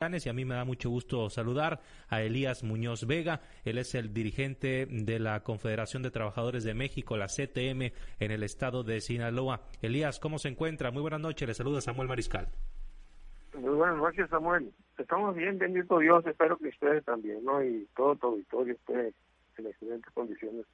y a mí me da mucho gusto saludar a Elías Muñoz Vega. Él es el dirigente de la Confederación de Trabajadores de México, la CTM, en el estado de Sinaloa. Elías, ¿cómo se encuentra? Muy buenas noches. Le saluda Samuel Mariscal. Muy buenas noches, Samuel. Estamos bien, bendito Dios. Espero que ustedes también, ¿no? Y todo tu auditorio esté en excelentes condiciones.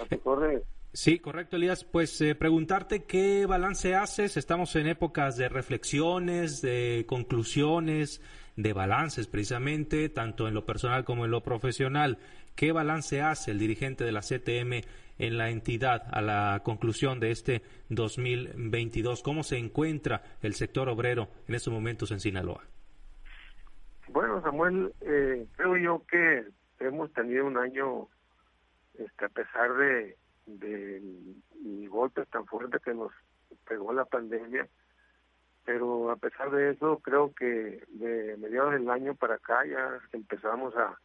A tu eh, Sí, correcto, Elías. Pues eh, preguntarte qué balance haces. Estamos en épocas de reflexiones, de conclusiones, de balances precisamente, tanto en lo personal como en lo profesional. ¿Qué balance hace el dirigente de la CTM en la entidad a la conclusión de este 2022? ¿Cómo se encuentra el sector obrero en estos momentos en Sinaloa? Bueno, Samuel, eh, creo yo que hemos tenido un año, este, a pesar de del golpe tan fuerte que nos pegó la pandemia, pero a pesar de eso creo que de mediados del año para acá ya empezamos a,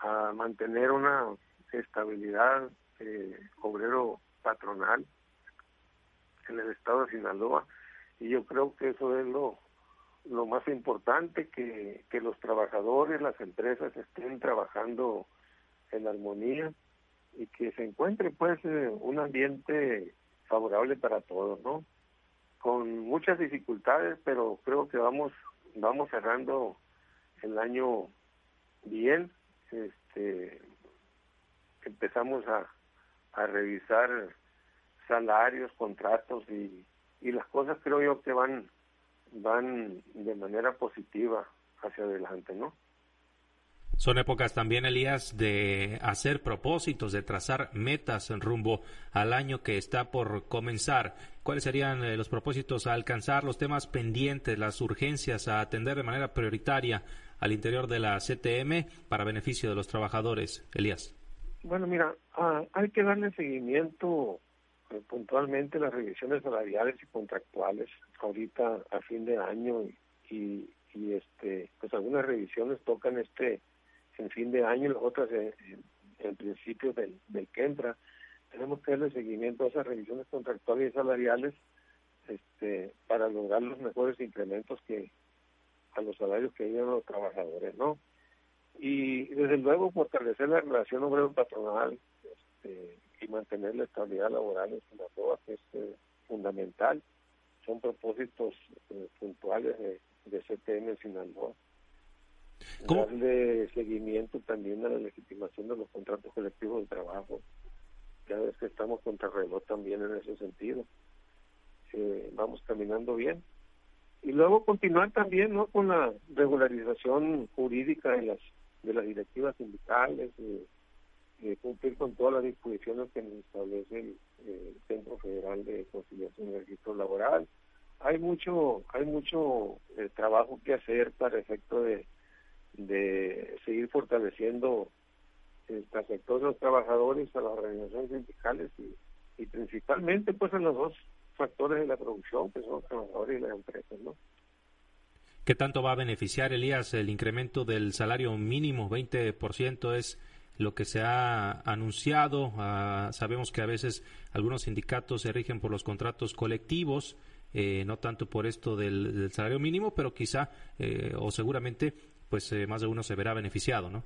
a mantener una estabilidad eh, obrero patronal en el estado de Sinaloa y yo creo que eso es lo, lo más importante que, que los trabajadores, las empresas estén trabajando en armonía y que se encuentre pues eh, un ambiente favorable para todos, ¿no? Con muchas dificultades, pero creo que vamos vamos cerrando el año bien. Este empezamos a, a revisar salarios, contratos y, y las cosas creo yo que van van de manera positiva hacia adelante, ¿no? Son épocas también, Elías, de hacer propósitos, de trazar metas en rumbo al año que está por comenzar. ¿Cuáles serían eh, los propósitos a alcanzar, los temas pendientes, las urgencias a atender de manera prioritaria al interior de la CTM para beneficio de los trabajadores? Elías. Bueno, mira, ah, hay que darle seguimiento eh, puntualmente las revisiones salariales y contractuales ahorita a fin de año y, y este pues algunas revisiones tocan este en fin de año y las otras en, en, principios del, del que entra. Tenemos que darle seguimiento a esas revisiones contractuales y salariales este, para lograr los mejores incrementos que a los salarios que llevan los trabajadores, ¿no? Y desde luego fortalecer la relación obrero-patronal este, y mantener la estabilidad laboral en Sinaloa, que es eh, fundamental. Son propósitos eh, puntuales de, de CTM en Sinaloa. Darle seguimiento también a la legitimación de los contratos colectivos de trabajo. Cada vez que estamos contra reloj también en ese sentido. Eh, vamos caminando bien. Y luego continuar también ¿no? con la regularización jurídica de las de las directivas sindicales, eh, cumplir con todas las disposiciones que nos establece el, Centro Federal de Conciliación y Registro Laboral. Hay mucho hay mucho eh, trabajo que hacer para efecto de de seguir fortaleciendo sector de los trabajadores, a las organizaciones sindicales y, principalmente pues en los dos factores de la producción, que son los trabajadores y las empresas, ¿no? ¿Qué tanto va a beneficiar, Elías, el incremento del salario mínimo? 20% es lo que se ha anunciado. Ah, sabemos que a veces algunos sindicatos se rigen por los contratos colectivos, eh, no tanto por esto del, salario mínimo, pero quizá eh, o seguramente pues eh, más de uno se verá beneficiado, ¿no?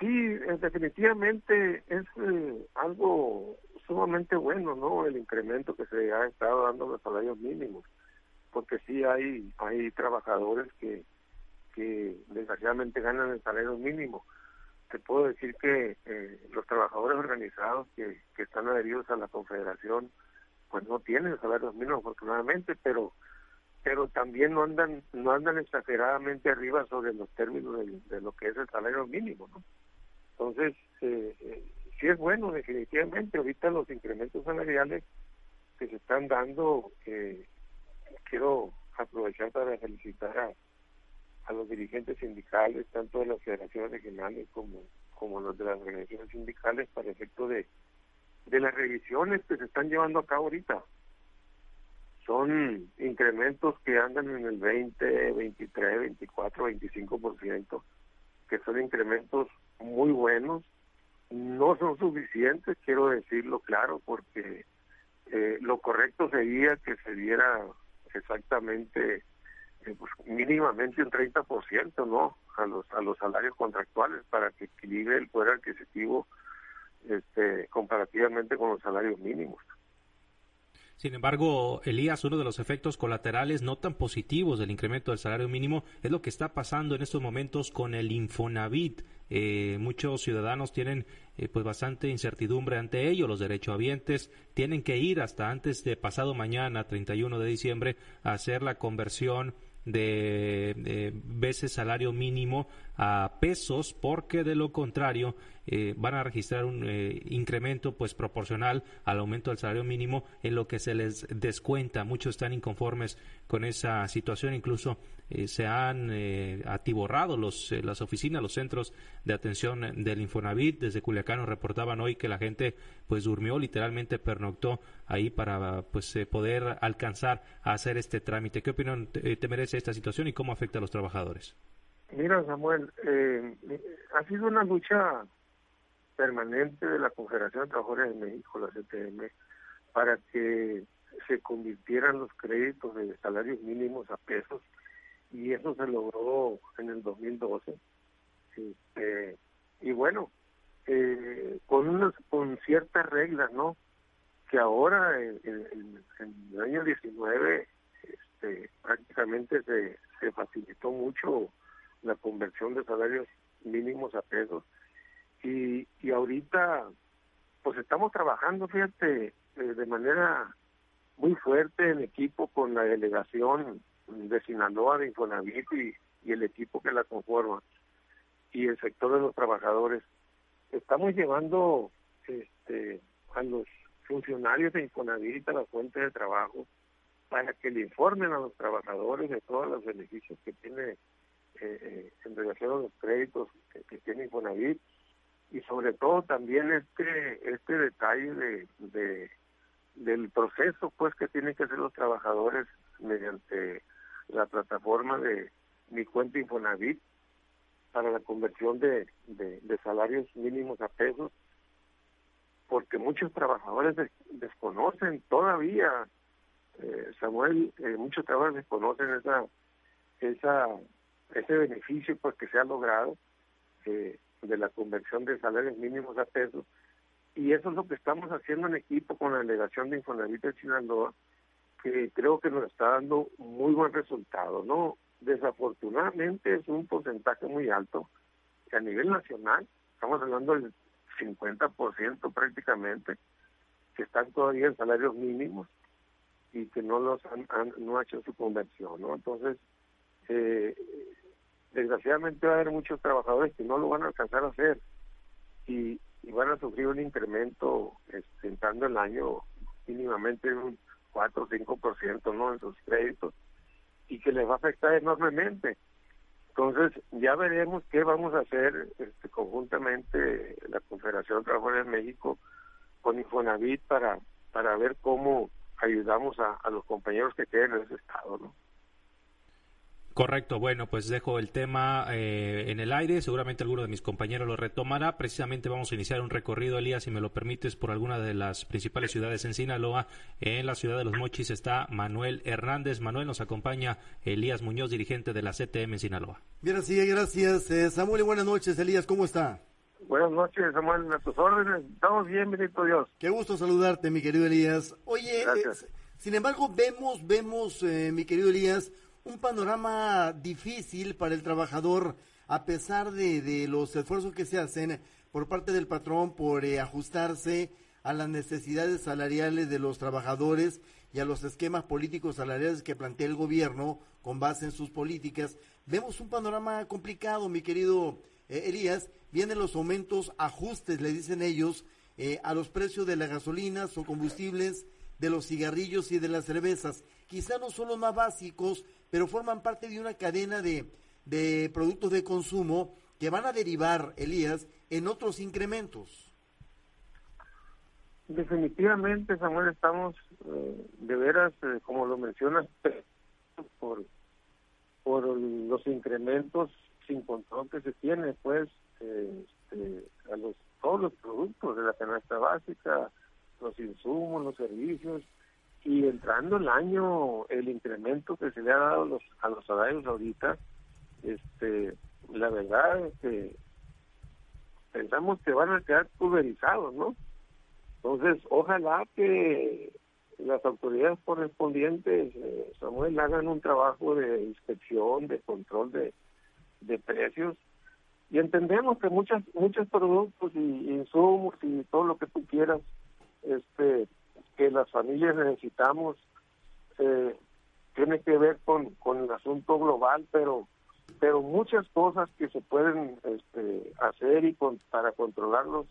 Sí, eh, definitivamente es eh, algo sumamente bueno, ¿no? El incremento que se ha estado dando los salarios mínimos, porque sí hay hay trabajadores que que desgraciadamente ganan el salario mínimo. Te puedo decir que los trabajadores organizados que, que están adheridos a la Confederación, pues no tienen salarios mínimos afortunadamente, pero también no andan no andan exageradamente arriba sobre los términos de, lo que es el salario mínimo. Entonces, eh, eh, sí es bueno, definitivamente. Ahorita los incrementos salariales que se están dando, eh, quiero aprovechar para felicitar a, a los dirigentes sindicales, tanto de las federaciones regionales como, como los de las organizaciones sindicales, para efecto de, de las revisiones que se están llevando a cabo ahorita son incrementos que andan en el 20, 23, 24, 25%, que son incrementos muy buenos. No son suficientes, quiero decirlo claro, porque eh, lo correcto sería que se diera exactamente pues, mínimamente un 30%, ¿no? A los a los salarios contractuales para que equilibre el poder adquisitivo este comparativamente con los salarios mínimos. Sin embargo, Elías, uno de los efectos colaterales no tan positivos del incremento del salario mínimo es lo que está pasando en estos momentos con el Infonavit. Eh, muchos ciudadanos tienen eh, pues bastante incertidumbre ante ello. Los derechohabientes tienen que ir hasta antes de pasado mañana, 31 de diciembre, a hacer la conversión de, veces salario mínimo a pesos porque de lo contrario eh, van a registrar un eh, incremento pues proporcional al aumento del salario mínimo en lo que se les descuenta. Muchos están inconformes con esa situación, incluso eh, se han atiborrado los, las oficinas, los centros de atención del Infonavit. Desde Culiacán nos reportaban hoy que la gente pues durmió, literalmente pernoctó ahí para pues poder alcanzar a hacer este trámite. ¿Qué opinión te merece esta situación y cómo afecta a los trabajadores? Mira, Samuel, eh, ha sido una lucha permanente de la Confederación de Trabajadores de México, la CTM, para que se convirtieran los créditos de salarios mínimos a pesos y eso se logró en el 2012. Este, y bueno, eh, con unas con ciertas reglas, ¿no? Que ahora en, el año 19 este, prácticamente se, se facilitó mucho la conversión de salarios mínimos a pesos. Y, y ahorita, pues estamos trabajando, fíjate, eh, de manera muy fuerte en equipo con la delegación de Sinaloa de Infonavit y, y el equipo que la conforma y el sector de los trabajadores. Estamos llevando este, a los funcionarios de Infonavit a la fuente de trabajo para que le informen a los trabajadores de todos los beneficios que tiene eh, en relación a los créditos que, tiene Infonavit y sobre todo también este este detalle de, de del proceso pues que tienen que hacer los trabajadores mediante la plataforma de mi cuenta Infonavit para la conversión de, de, salarios mínimos a pesos porque muchos trabajadores desconocen todavía eh, Samuel eh, muchos trabajadores desconocen esa esa ese beneficio pues que se ha logrado eh, de la conversión de salarios mínimos a pesos y eso es lo que estamos haciendo en equipo con la delegación de Infonavit de Sinaloa que creo que nos está dando muy buen resultado no desafortunadamente es un porcentaje muy alto que a nivel nacional estamos hablando del 50% prácticamente que están todavía en salarios mínimos y que no los han, han no ha hecho su conversión no entonces eh, desgraciadamente va a haber muchos trabajadores que no lo van a alcanzar a hacer y, van a sufrir un incremento este, entrando el año mínimamente un 4 o 5% ¿no? en sus créditos y que les va a afectar enormemente. Entonces ya veremos qué vamos a hacer este, conjuntamente la Confederación de Trabajadores de México con Infonavit para, para ver cómo ayudamos a, a los compañeros que queden en ese estado. ¿no? Correcto, bueno, pues dejo el tema eh, en el aire, seguramente alguno de mis compañeros lo retomará. Precisamente vamos a iniciar un recorrido, Elías, si me lo permites, por alguna de las principales ciudades en Sinaloa. En la ciudad de Los Mochis está Manuel Hernández. Manuel nos acompaña Elías Muñoz, dirigente de la CTM en Sinaloa. Bien, así, gracias. Eh, Samuel, y buenas noches, Elías, ¿cómo está? Buenas noches, Samuel, a tus órdenes. Estamos bien, bendito Dios. Qué gusto saludarte, mi querido Elías. Oye, eh, sin embargo, vemos, vemos, mi querido Elías, un panorama difícil para el trabajador a pesar de, los esfuerzos que se hacen por parte del patrón por eh, ajustarse a las necesidades salariales de los trabajadores y a los esquemas políticos salariales que plantea el gobierno con base en sus políticas. Vemos un panorama complicado, mi querido eh, Elías. Vienen los aumentos, ajustes, le dicen ellos, eh, a los precios de las gasolinas o combustibles, de los cigarrillos y de las cervezas. Quizá no son los más básicos, pero forman parte de una cadena de, de productos de consumo que van a derivar, Elías, en otros incrementos. Definitivamente, Samuel, estamos eh, de veras, eh, como lo mencionas, por, por los incrementos sin control que se tiene, pues, este, a los todos los productos de la canasta básica, los insumos, los servicios, y entrando el año, el incremento que se le ha dado los, a los salarios ahorita, este, la verdad, este, pensamos que van a quedar pulverizados, ¿no? Entonces, ojalá que las autoridades correspondientes, eh, Samuel, hagan un trabajo de inspección, de control de, de precios. Y entendemos que muchas, muchos productos y insumos y todo lo que tú quieras, este, que las familias necesitamos, eh, tiene que ver con, con el asunto global, pero pero muchas cosas que se pueden este, hacer y con, para controlar los,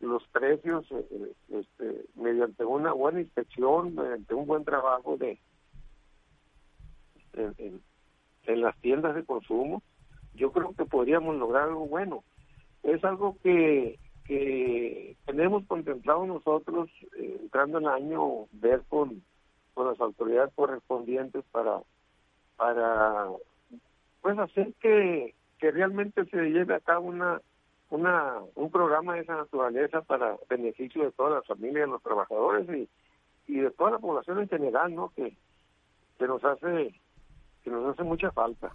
los precios eh, este, mediante una buena inspección, mediante un buen trabajo de en, las tiendas de consumo, yo creo que podríamos lograr algo bueno. Es algo que, que tenemos contemplado nosotros, eh, entrando en el año, ver con, con las autoridades correspondientes para, para pues hacer que, que realmente se lleve a cabo una, una, un programa de esa naturaleza para beneficio de todas las familias, de los trabajadores y, y de toda la población en general, ¿no? Que, que nos hace que nos hace mucha falta.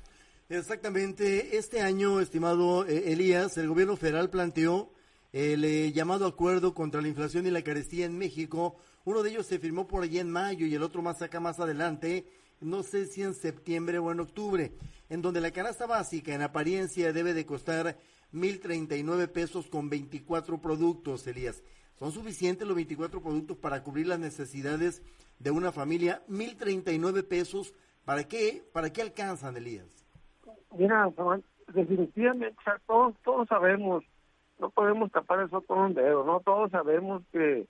Exactamente. Este año, estimado eh, Elías, el gobierno federal planteó el eh, llamado acuerdo contra la inflación y la carestía en México. Uno de ellos se firmó por allí en mayo y el otro más acá más adelante no sé si en septiembre o en octubre, en donde la canasta básica en apariencia debe de costar 1.039 pesos con 24 productos, Elías. ¿Son suficientes los 24 productos para cubrir las necesidades de una familia? 1.039 pesos, ¿para qué? ¿Para qué alcanzan, Elías? Mira, definitivamente, todos, todos sabemos, no podemos tapar eso con un dedo, ¿no? Todos sabemos que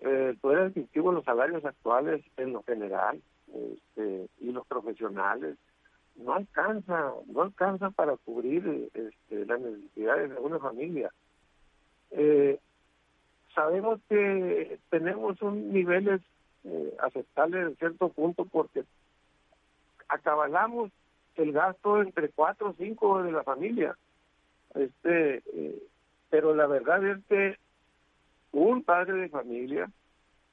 eh, el poder adquisitivo de los salarios actuales en lo general este, y los profesionales no alcanza no alcanza para cubrir este, las necesidades de una familia eh, sabemos que tenemos un niveles eh, aceptables en cierto punto porque acabalamos el gasto entre cuatro o cinco de la familia este eh, pero la verdad es que un padre de familia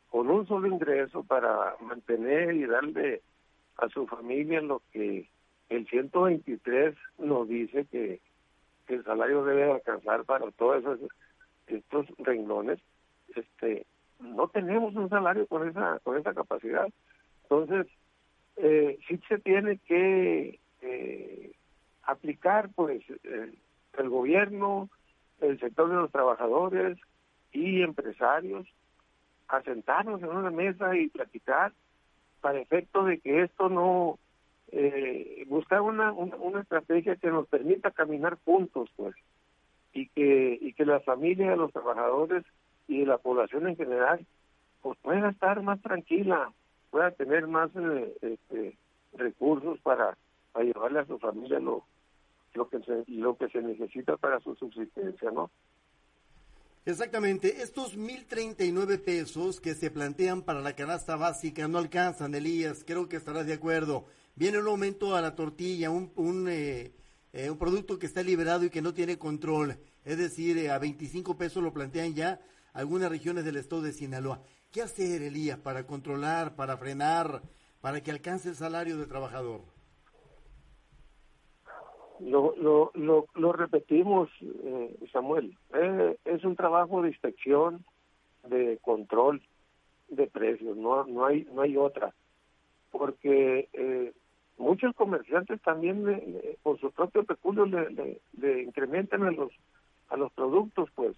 con un solo ingreso para mantener y darle a su familia lo que el 123 nos dice que, el salario debe alcanzar para todos estos renglones, este, no tenemos un salario con esa con esa capacidad. Entonces, eh, sí se tiene que eh, aplicar, pues, el gobierno, el sector de los trabajadores y empresarios a sentarnos en una mesa y platicar para efecto de que esto no eh, buscar una, una, estrategia que nos permita caminar juntos pues y que y que la familia de los trabajadores y de la población en general pues pueda estar más tranquila pueda tener más eh, este, recursos para, para llevarle a su familia lo lo que se lo que se necesita para su subsistencia no Exactamente, estos 1.039 pesos que se plantean para la canasta básica no alcanzan, Elías, creo que estarás de acuerdo. Viene un aumento a la tortilla, un, un, eh, eh, un producto que está liberado y que no tiene control, es decir, eh, a 25 pesos lo plantean ya algunas regiones del estado de Sinaloa. ¿Qué hacer, Elías, para controlar, para frenar, para que alcance el salario del trabajador? Lo, lo, lo, repetimos, eh, Samuel, eh, es un trabajo de inspección, de control de precios, no, no, hay, no hay otra, porque eh, muchos comerciantes también por su propio peculio le, le, incrementan a los, a los productos, pues.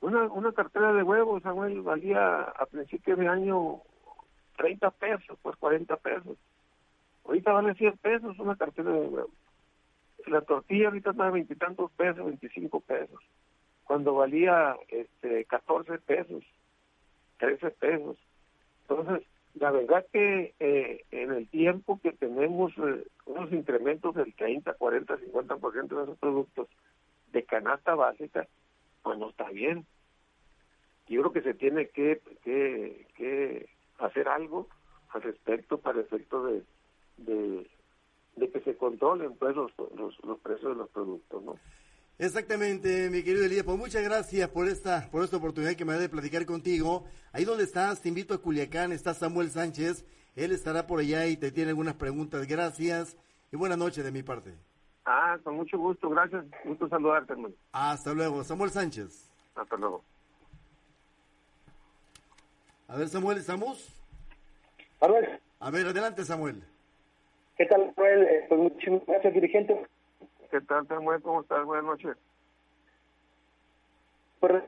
Una, una cartera de huevos, Samuel, valía a principios de año 30 pesos, pues 40 pesos. Ahorita vale 100 pesos una cartera de huevos la tortilla ahorita está a veintitantos pesos, veinticinco pesos, cuando valía este 14 pesos, 13 pesos. Entonces, la verdad que eh, en el tiempo que tenemos eh, unos incrementos del 30, 40, 50% de esos productos de canasta básica, pues no está bien. Yo creo que se tiene que, que, que hacer algo al respecto para efecto de, de que se controlen pues los, los, precios de los productos, ¿no? Exactamente, mi querido Elías, pues muchas gracias por esta, por esta oportunidad que me da de platicar contigo. Ahí donde estás, te invito a Culiacán, está Samuel Sánchez, él estará por allá y te tiene algunas preguntas. Gracias y buenas noches de mi parte. Ah, con mucho gusto, gracias, gusto saludarte, hermano. Hasta luego, Samuel Sánchez. Hasta luego. A ver, Samuel, ¿estamos? Manuel. A ver, adelante, Samuel. ¿Qué tal, Manuel? Eh, pues muchísimas gracias, dirigente. ¿Qué tal, Samuel? ¿Cómo estás? Buenas noches. Pues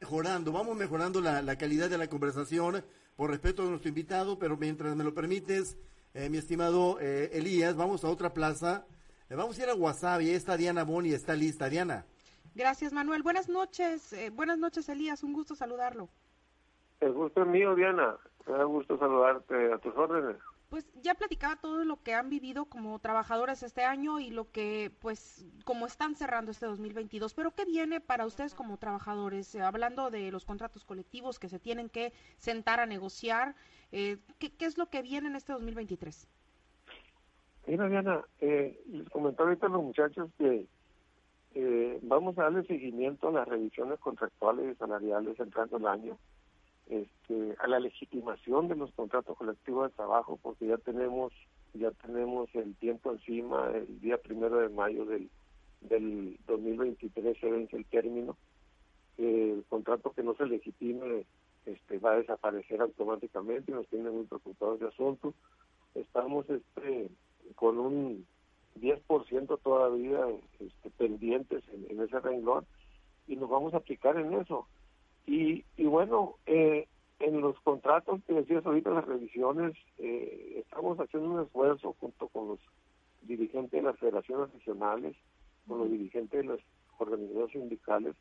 Mejorando, vamos mejorando la, la calidad de la conversación por respeto a nuestro invitado, pero mientras me lo permites, eh, mi estimado eh, Elías, vamos a otra plaza. Eh, vamos a ir a Wasabi, está Diana Boni, está lista. Diana. Gracias, Manuel. Buenas noches. buenas noches, Elías. Un gusto saludarlo. El gusto es mío, Diana. Me da gusto saludarte a tus órdenes pues ya platicaba todo lo que han vivido como trabajadores este año y lo que, pues, como están cerrando este 2022. Pero ¿qué viene para ustedes como trabajadores? Eh, hablando de los contratos colectivos que se tienen que sentar a negociar, eh, ¿qué, es lo que viene en este 2023? Mira, Diana, eh, les comentaba ahorita a los muchachos que vamos a darle seguimiento a las revisiones contractuales y salariales entrando el año este, a la legitimación de los contratos colectivos de trabajo, porque ya tenemos ya tenemos el tiempo encima, el día primero de mayo del, del 2023 se vence el término, el contrato que no se legitime este, va a desaparecer automáticamente nos tiene muy preocupados de asunto. Estamos este, con un 10% todavía este, pendientes en, en ese renglón y nos vamos a aplicar en eso. Y, y bueno, eh, en los contratos que decías ahorita, las revisiones, eh, estamos haciendo un esfuerzo junto con los dirigentes de las federaciones nacionales, con los dirigentes de las organizaciones sindicales,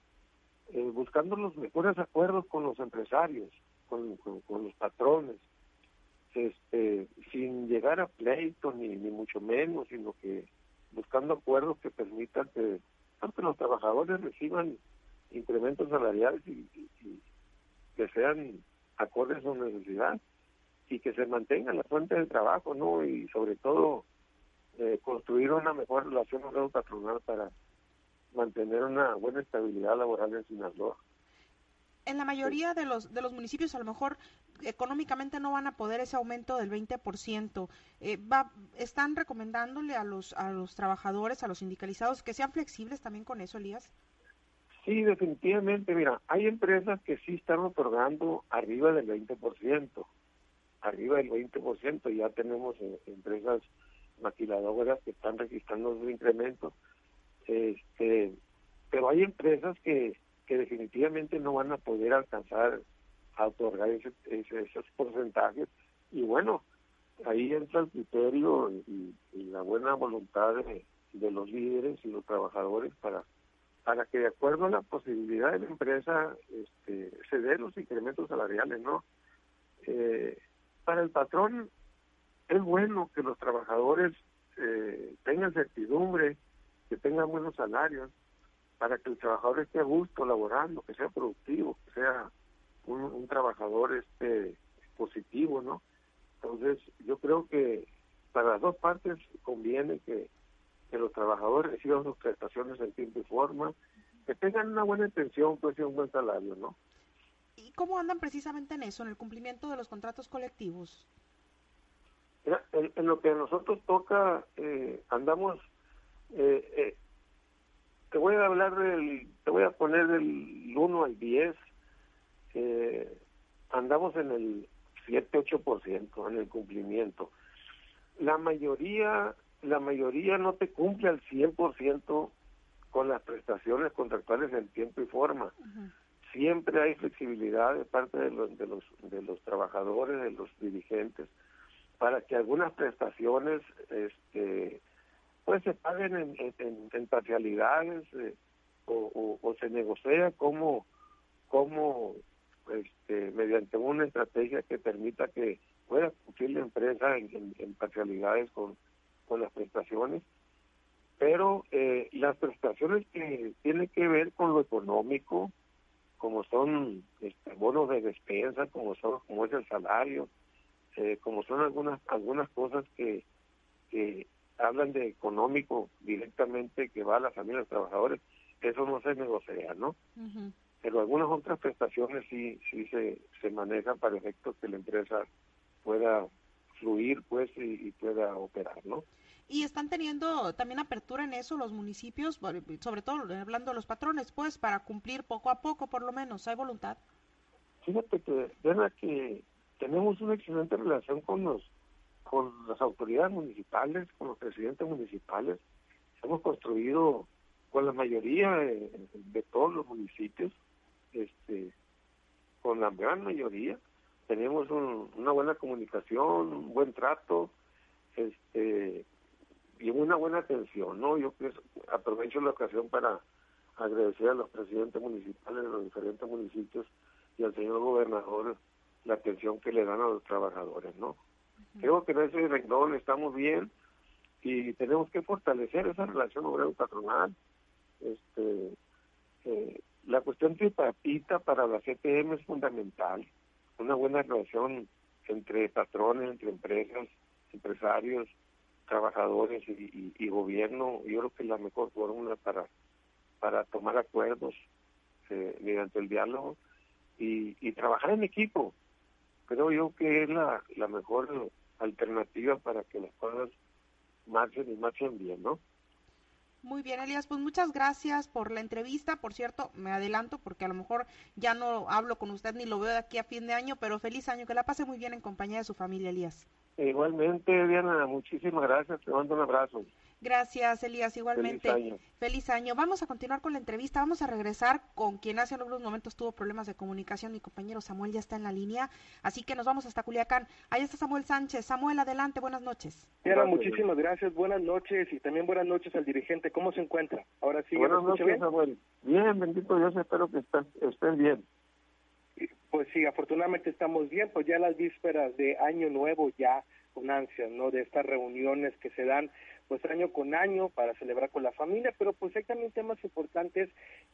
eh, buscando los mejores acuerdos con los empresarios, con, con, los patrones, este, sin llegar a pleito ni, ni mucho menos, sino que buscando acuerdos que permitan que, que los trabajadores reciban incrementos salariales y, que sean acordes a su necesidad y que se mantenga la fuente de trabajo, ¿no? Y sobre todo eh, construir una mejor relación con patronal para mantener una buena estabilidad laboral en Sinaloa. En la mayoría de los de los municipios a lo mejor económicamente no van a poder ese aumento del 20%. Eh, va, ¿Están recomendándole a los a los trabajadores, a los sindicalizados que sean flexibles también con eso, Elías? Sí, definitivamente. Mira, hay empresas que sí están otorgando arriba del 20%, arriba del 20%. Ya tenemos eh, empresas maquiladoras que están registrando sus incrementos. Este, pero hay empresas que, que definitivamente no van a poder alcanzar a otorgar esos porcentajes. Y bueno, ahí entra el criterio y, la buena voluntad de los líderes y los trabajadores para para que de acuerdo a la posibilidad de la empresa este, se den los incrementos salariales, ¿no? Eh, para el patrón es bueno que los trabajadores eh, tengan certidumbre, que tengan buenos salarios, para que el trabajador esté a gusto laborando, que sea productivo, que sea un, un trabajador este positivo, ¿no? Entonces, yo creo que para las dos partes conviene que que los trabajadores reciban sus prestaciones en tiempo y forma, que tengan una buena atención, pues y un buen salario, ¿no? ¿Y cómo andan precisamente en eso, en el cumplimiento de los contratos colectivos? en, lo que a nosotros toca, eh, andamos, eh, eh, te voy a hablar del, te voy a poner del 1 al 10, andamos en el 7-8% en el cumplimiento. La mayoría la mayoría no te cumple al 100% con las prestaciones contractuales en tiempo y forma. Siempre hay flexibilidad de parte de los, de los de los trabajadores, de los dirigentes para que algunas prestaciones este pues se paguen en, en, parcialidades eh, o, o, se negocia como como este mediante una estrategia que permita que pueda cumplir la empresa en parcialidades con con las prestaciones, pero eh, las prestaciones que tienen que ver con lo económico, como son este, bonos de despensa, como son como es el salario, eh, como son algunas algunas cosas que, que hablan de económico directamente que va a las familias trabajadores, eso no se negocia, ¿no? Pero algunas otras prestaciones sí sí se, se manejan para efectos que la empresa pueda fluir pues y, pueda operar, ¿no? Y están teniendo también apertura en eso los municipios, sobre todo hablando de los patrones, pues para cumplir poco a poco por lo menos, ¿hay voluntad? Fíjate que, verdad que tenemos una excelente relación con los con las autoridades municipales, con los presidentes municipales. Hemos construido con la mayoría de, todos los municipios, este, con la gran mayoría, tenemos una buena comunicación, un buen trato, este, y una buena atención, ¿no? Yo aprovecho la ocasión para agradecer a los presidentes municipales de los diferentes municipios y al señor gobernador la atención que le dan a los trabajadores, ¿no? Creo que en ese renglón estamos bien y tenemos que fortalecer esa relación obrero-patronal. Este, eh, la cuestión tripartita para la CTM es fundamental. Una buena relación entre patrones, entre empresas, empresarios, trabajadores y, gobierno, yo creo que es la mejor fórmula para, para tomar acuerdos eh, mediante el diálogo y, y trabajar en equipo creo yo que es la, la mejor alternativa para que las cosas marchen y marchen bien, ¿no? Muy bien, Elías, pues muchas gracias por la entrevista. Por cierto, me adelanto porque a lo mejor ya no hablo con usted ni lo veo de aquí a fin de año, pero feliz año, que la pase muy bien en compañía de su familia, Elías. Igualmente, Diana, muchísimas gracias, te mando un abrazo. Gracias, Elías. Igualmente. Feliz año. Vamos a continuar con la entrevista. Vamos a regresar con quien hace algunos momentos tuvo problemas de comunicación. Mi compañero Samuel ya está en la línea. Así que nos vamos hasta Culiacán. Ahí está Samuel Sánchez. Samuel, adelante. Buenas noches. Diana, muchísimas gracias. Buenas noches y también buenas noches al dirigente. ¿Cómo se encuentra? Ahora sí. Buenas noches, bien? Samuel. Bien, bendito Dios. Espero que estén, estén bien. Pues sí, afortunadamente estamos bien. Pues ya las vísperas de Año Nuevo ya con ansias, ¿no? De estas reuniones que se dan pues año con año para celebrar con la familia, pero pues hay también temas importantes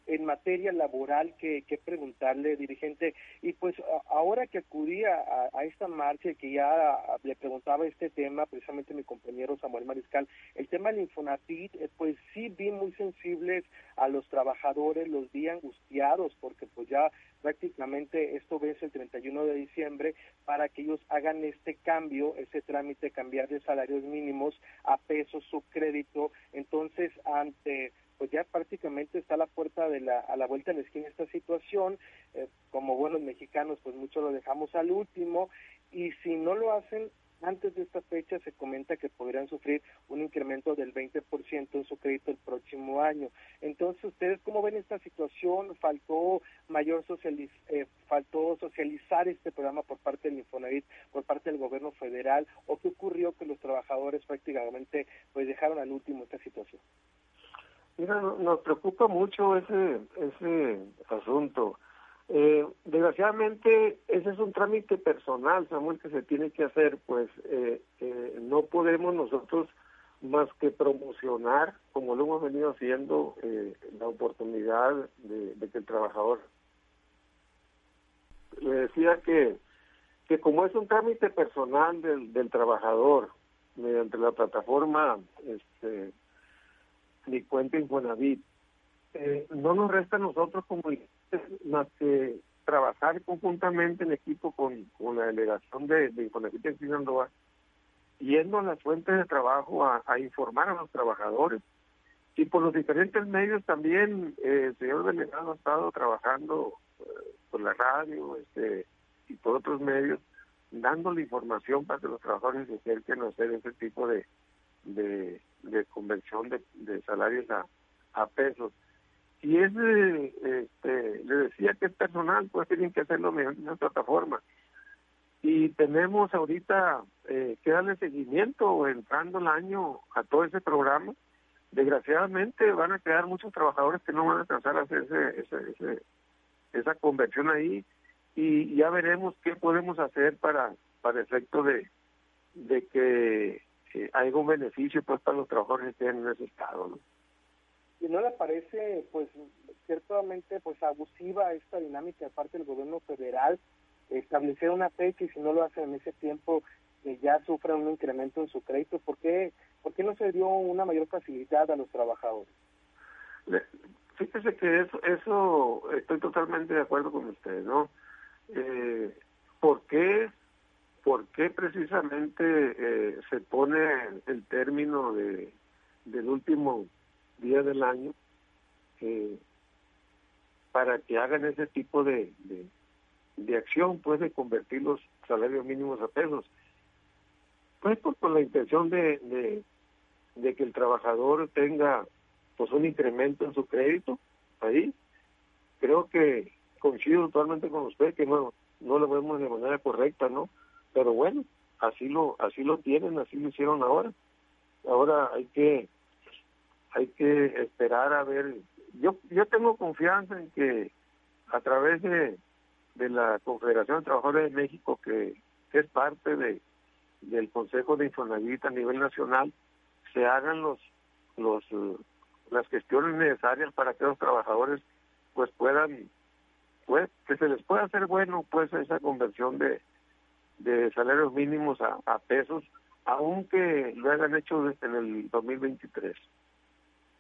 en materia laboral que, que preguntarle, dirigente, y pues ahora que acudí a, a, esta marcha que ya le preguntaba este tema, precisamente mi compañero Samuel Mariscal, el tema del Infonavit, eh, pues sí vi muy sensibles a los trabajadores, los vi angustiados, porque pues ya prácticamente esto vence el 31 de diciembre para que ellos hagan este cambio, ese trámite, cambiar de salarios mínimos a pesos su crédito. Entonces, ante pues ya prácticamente está la puerta de la, a la vuelta de la esquina esta situación. Eh, como buenos mexicanos, pues mucho lo dejamos al último. Y si no lo hacen, antes de esta fecha se comenta que podrían sufrir un incremento del 20% en su crédito el próximo año. Entonces, ¿ustedes cómo ven esta situación? ¿Faltó mayor socializ eh, faltó socializar este programa por parte del Infonavit, por parte del gobierno federal? ¿O qué ocurrió que los trabajadores prácticamente pues dejaron al último esta situación? Mira, nos preocupa mucho ese, ese asunto eh, desgraciadamente, ese es un trámite personal, Samuel, que se tiene que hacer, pues eh, eh, no podemos nosotros más que promocionar, como lo hemos venido haciendo, eh, la oportunidad de, que el trabajador le decía que que como es un trámite personal del, del trabajador mediante la plataforma este mi cuenta Infonavit eh, no nos resta a nosotros como más que trabajar conjuntamente en equipo con, con la delegación de, de Infonavit en Sinaloa, yendo a las fuentes de trabajo a, informar a los trabajadores. Y por los diferentes medios también eh, el señor delegado ha estado trabajando eh, por la radio este y por otros medios, dándole información para que los trabajadores se acerquen a hacer ese tipo de, de, de conversión de, de salarios a, a pesos. Si es, este, le decía que es personal, pues tienen que hacerlo mediante una plataforma. Y tenemos ahorita eh, que darle seguimiento entrando el año a todo ese programa. Desgraciadamente van a quedar muchos trabajadores que no van a alcanzar a hacer ese, esa conversión ahí y ya veremos qué podemos hacer para para efecto de, de que eh, haya un beneficio pues para los trabajadores que estén en ese estado. ¿no? Y no le parece pues ciertamente pues abusiva esta dinámica de parte del gobierno federal establecer una fecha y si no lo hacen en ese tiempo que ya sufran un incremento en su crédito ¿por qué ¿Por qué no se dio una mayor facilidad a los trabajadores? Fíjese que eso, eso estoy totalmente de acuerdo con usted, ¿no? Eh, ¿Por qué ¿por qué precisamente eh, se pone el término de, del último día del año eh, para que hagan ese tipo de, de, acción, pues de convertir los salarios mínimos a pesos? Pues por, la intención de, de, que el trabajador tenga pues un incremento en su crédito ahí. Creo que coincido totalmente con usted que no, no lo vemos de manera correcta, ¿no? pero bueno, así lo así lo tienen, así lo hicieron ahora. Ahora hay que hay que esperar a ver. Yo yo tengo confianza en que a través de, de la Confederación de Trabajadores de México que, es parte de del Consejo de Infonavit a nivel nacional se hagan los los las gestiones necesarias para que los trabajadores pues puedan pues que se les pueda hacer bueno pues esa conversión de de salarios mínimos a, pesos, aunque lo hayan hecho en el 2023.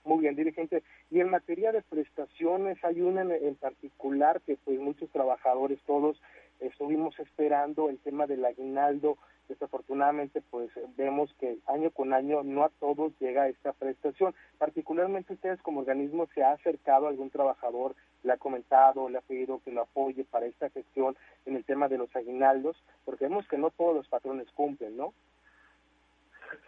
Muy bien, dirigente. Y en materia de prestaciones, hay una en, particular que pues muchos trabajadores, todos estuvimos esperando, el tema del aguinaldo. Desafortunadamente, pues vemos que año con año no a todos llega esta prestación. Particularmente ustedes como organismo se ha acercado a algún trabajador, le ha comentado, le ha pedido que lo apoye para esta gestión en el tema de los aguinaldos, porque vemos que no todos los patrones cumplen, ¿no?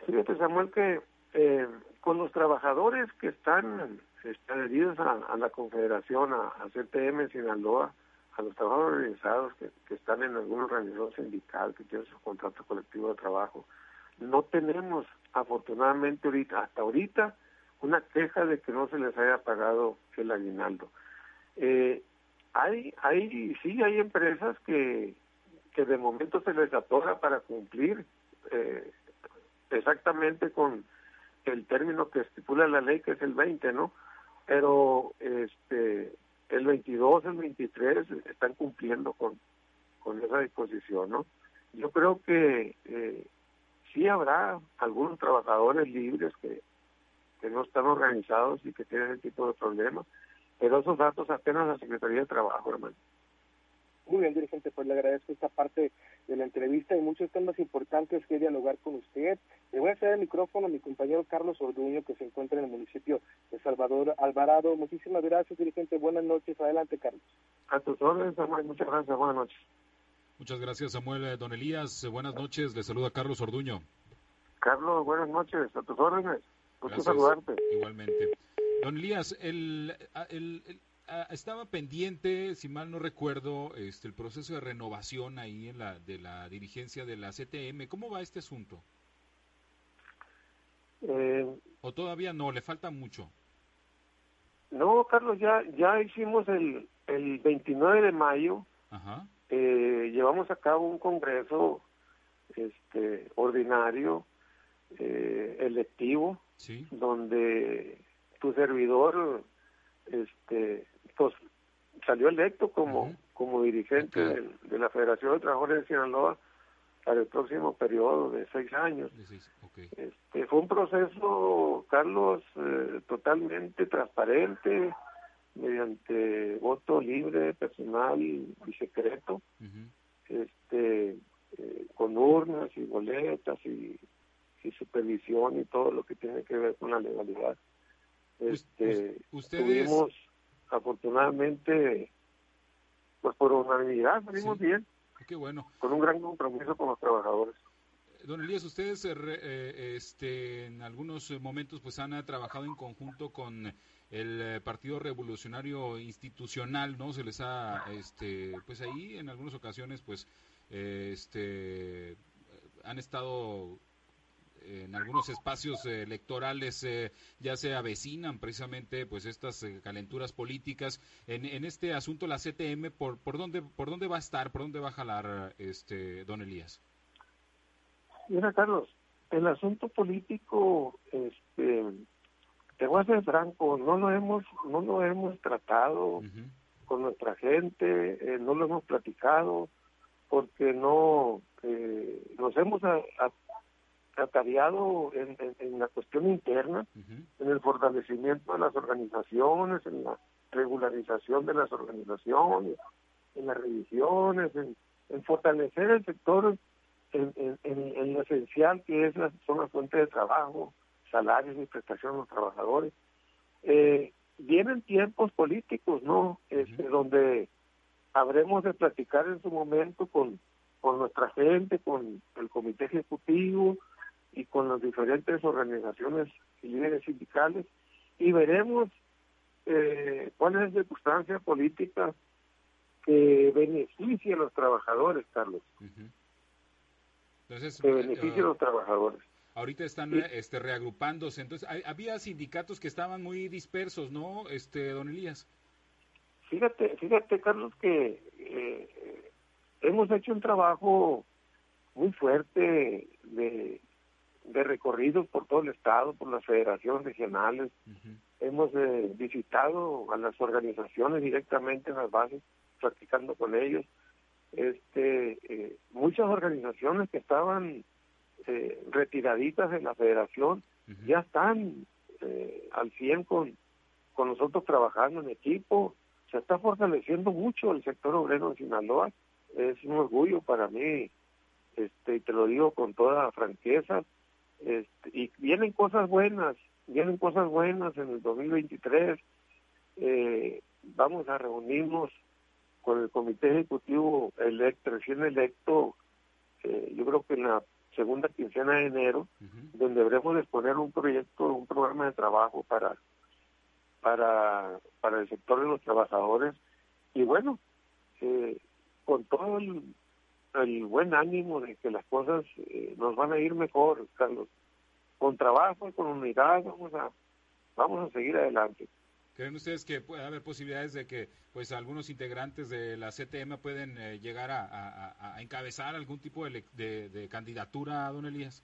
Fíjate, Samuel, que eh, con los trabajadores que están adheridos a, la Confederación, a, a, CTM Sinaloa, a los trabajadores organizados que, que están en alguna organización sindical, que tienen su contrato colectivo de trabajo, no tenemos, afortunadamente, ahorita, hasta ahorita, una queja de que no se les haya pagado el aguinaldo. Eh, hay, hay, sí, hay empresas que, que de momento se les atora para cumplir eh, exactamente con el término que estipula la ley, que es el 20, ¿no? Pero este el 22, el 23 están cumpliendo con, con esa disposición, ¿no? Yo creo que eh, sí habrá algunos trabajadores libres que, que no están organizados y que tienen ese tipo de problemas, pero esos datos apenas la Secretaría de Trabajo, hermano. Muy bien, dirigente, pues le agradezco esta parte de la entrevista y muchos temas importantes que dialogar con usted. Le voy a hacer el micrófono a mi compañero Carlos Orduño, que se encuentra en el municipio de Salvador Alvarado. Muchísimas gracias, dirigente. Buenas noches. Adelante, Carlos. A tus órdenes, Samuel. Muchas gracias. Buenas noches. Muchas gracias, Samuel. Eh, don Elías, eh, buenas noches. Le saluda Carlos Orduño. Carlos, buenas noches. A tus órdenes. Gusto saludarte. Igualmente. Don Elías, el, estaba pendiente, si mal no recuerdo, este, el proceso de renovación ahí en la, de la dirigencia de la CTM. ¿Cómo va este asunto? Eh, ¿O todavía no? ¿Le falta mucho? No, Carlos, ya, ya hicimos el, el 29 de mayo. Eh, llevamos a cabo un congreso este, ordinario, eh, electivo, donde tu servidor este pues salió electo como como dirigente de, la Federación de Trabajadores de Sinaloa para el próximo periodo de seis años. Este, fue un proceso, Carlos, eh, totalmente transparente, mediante voto libre, personal y, secreto, este, eh, con urnas y boletas y y supervisión y todo lo que tiene que ver con la legalidad. Este, Tuvimos, afortunadamente, pues por unanimidad salimos bien. Qué bueno. Con un gran compromiso con los trabajadores. Don Elías, ustedes eh, eh, este, en algunos momentos pues han trabajado en conjunto con el eh, Partido Revolucionario Institucional, ¿no? Se les ha, este, pues ahí en algunas ocasiones pues, este, han estado en algunos espacios eh, electorales eh, ya se avecinan precisamente pues estas eh, calenturas políticas en, en, este asunto la CTM por por dónde por dónde va a estar por dónde va a jalar este don Elías mira Carlos el asunto político este te voy a ser franco no lo hemos no lo hemos tratado con nuestra gente no lo hemos platicado porque no nos hemos a, atareado en, en, la cuestión interna, en el fortalecimiento de las organizaciones, en la regularización de las organizaciones, en las revisiones, en, fortalecer el sector en, en, lo esencial que es la, son las fuentes de trabajo, salarios y prestaciones de los trabajadores. Eh, vienen tiempos políticos, ¿no? Este, donde habremos de platicar en su momento con, con nuestra gente, con el comité ejecutivo y con las diferentes organizaciones y líderes sindicales y veremos eh, cuál es la circunstancia política que beneficie a los trabajadores, Carlos. Entonces, que beneficie a los trabajadores. Ahorita están este, reagrupándose. Entonces, había sindicatos que estaban muy dispersos, ¿no, este, don Elías? Fíjate, fíjate, Carlos, que eh, hemos hecho un trabajo muy fuerte de, de recorridos por todo el estado, por las federaciones regionales. Hemos eh, visitado a las organizaciones directamente en las bases, practicando con ellos. Este, eh, muchas organizaciones que estaban eh, retiraditas de la federación ya están al 100 con, con nosotros trabajando en equipo. Se está fortaleciendo mucho el sector obrero en Sinaloa es un orgullo para mí, este, y te lo digo con toda franqueza, este, y vienen cosas buenas, vienen cosas buenas en el 2023, eh, vamos a reunirnos con el comité ejecutivo electo, recién electo, eh, yo creo que en la segunda quincena de enero, donde deberemos exponer un proyecto, un programa de trabajo para, para, para el sector de los trabajadores, y bueno, eh, con todo el, buen ánimo de que las cosas eh, nos van a ir mejor, Carlos. Con trabajo y con unidad vamos a, vamos a seguir adelante. ¿Creen ustedes que puede haber posibilidades de que pues algunos integrantes de la CTM pueden eh, llegar a, encabezar algún tipo de, de, candidatura, don Elías?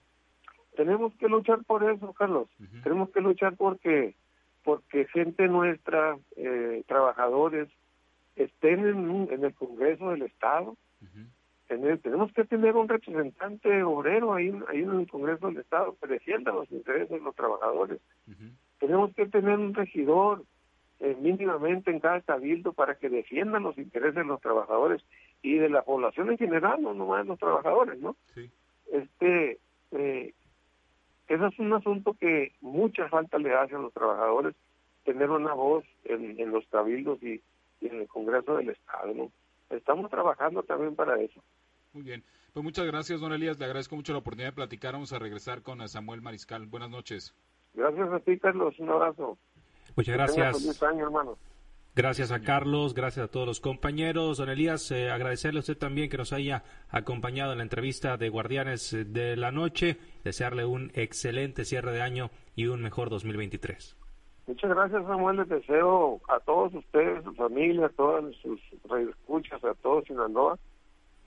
Tenemos que luchar por eso, Carlos. Tenemos que luchar porque porque gente nuestra, eh, trabajadores, estén en, en el Congreso del Estado. Tenemos que tener un representante obrero ahí, ahí en el Congreso del Estado que defienda los intereses de los trabajadores. Tenemos que tener un regidor eh, mínimamente en cada cabildo para que defiendan los intereses de los trabajadores y de la población en general, no nomás de los trabajadores, ¿no? Este, eh, ese es un asunto que mucha falta le hace a los trabajadores, tener una voz en, en los cabildos y, y en el Congreso del Estado. ¿no? Estamos trabajando también para eso. Muy bien. Pues muchas gracias, don Elías. Le agradezco mucho la oportunidad de platicar. Vamos a regresar con Samuel Mariscal. Buenas noches. Gracias a ti, Carlos. Un abrazo. Muchas gracias. Feliz año, hermano. Gracias a Carlos, gracias a todos los compañeros. Don Elías, eh, agradecerle a usted también que nos haya acompañado en la entrevista de Guardianes de la Noche. Desearle un excelente cierre de año y un mejor 2023. Muchas gracias, Samuel. Les deseo a todos ustedes, su familia, a todas sus escuchas, a todos Sinaloa,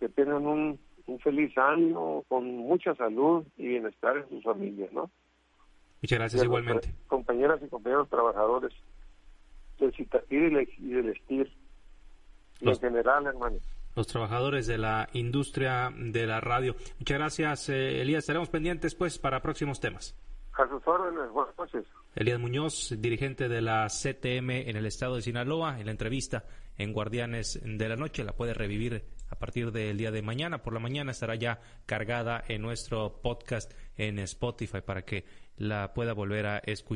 que tengan un, feliz año con mucha salud y bienestar en sus familias, ¿no? Muchas gracias, igualmente. Compañeras y compañeros trabajadores del CITATIR y del ESTIR, y en general, hermano los trabajadores de la industria de la radio. Muchas gracias, eh, Elías. Estaremos pendientes, pues, para próximos temas. A sus órdenes. Buenas noches. Elías Muñoz, dirigente de la CTM en el estado de Sinaloa, en la entrevista en Guardianes de la Noche. La puede revivir a partir del día de mañana. Por la mañana estará ya cargada en nuestro podcast en Spotify para que la pueda volver a escuchar.